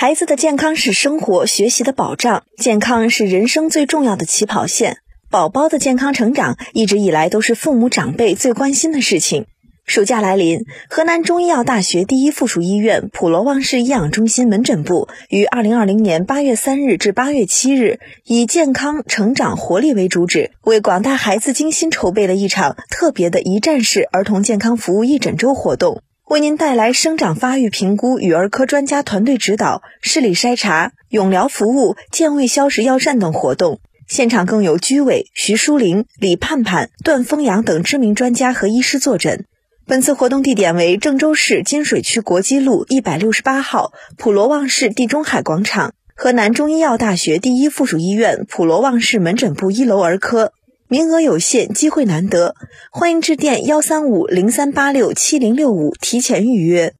孩子的健康是生活学习的保障，健康是人生最重要的起跑线。宝宝的健康成长一直以来都是父母长辈最关心的事情。暑假来临，河南中医药大学第一附属医院普罗旺市医养中心门诊部于二零二零年八月三日至八月七日，以健康、成长、活力为主旨，为广大孩子精心筹备了一场特别的一站式儿童健康服务义诊周活动。为您带来生长发育评估与儿科专家团队指导、视力筛查、永疗服务、健胃消食药膳等活动。现场更有居委、徐淑玲、李盼盼、段峰阳等知名专家和医师坐诊。本次活动地点为郑州市金水区国基路一百六十八号普罗旺世地中海广场，河南中医药大学第一附属医院普罗旺世门诊部一楼儿科。名额有限，机会难得，欢迎致电幺三五零三八六七零六五提前预约。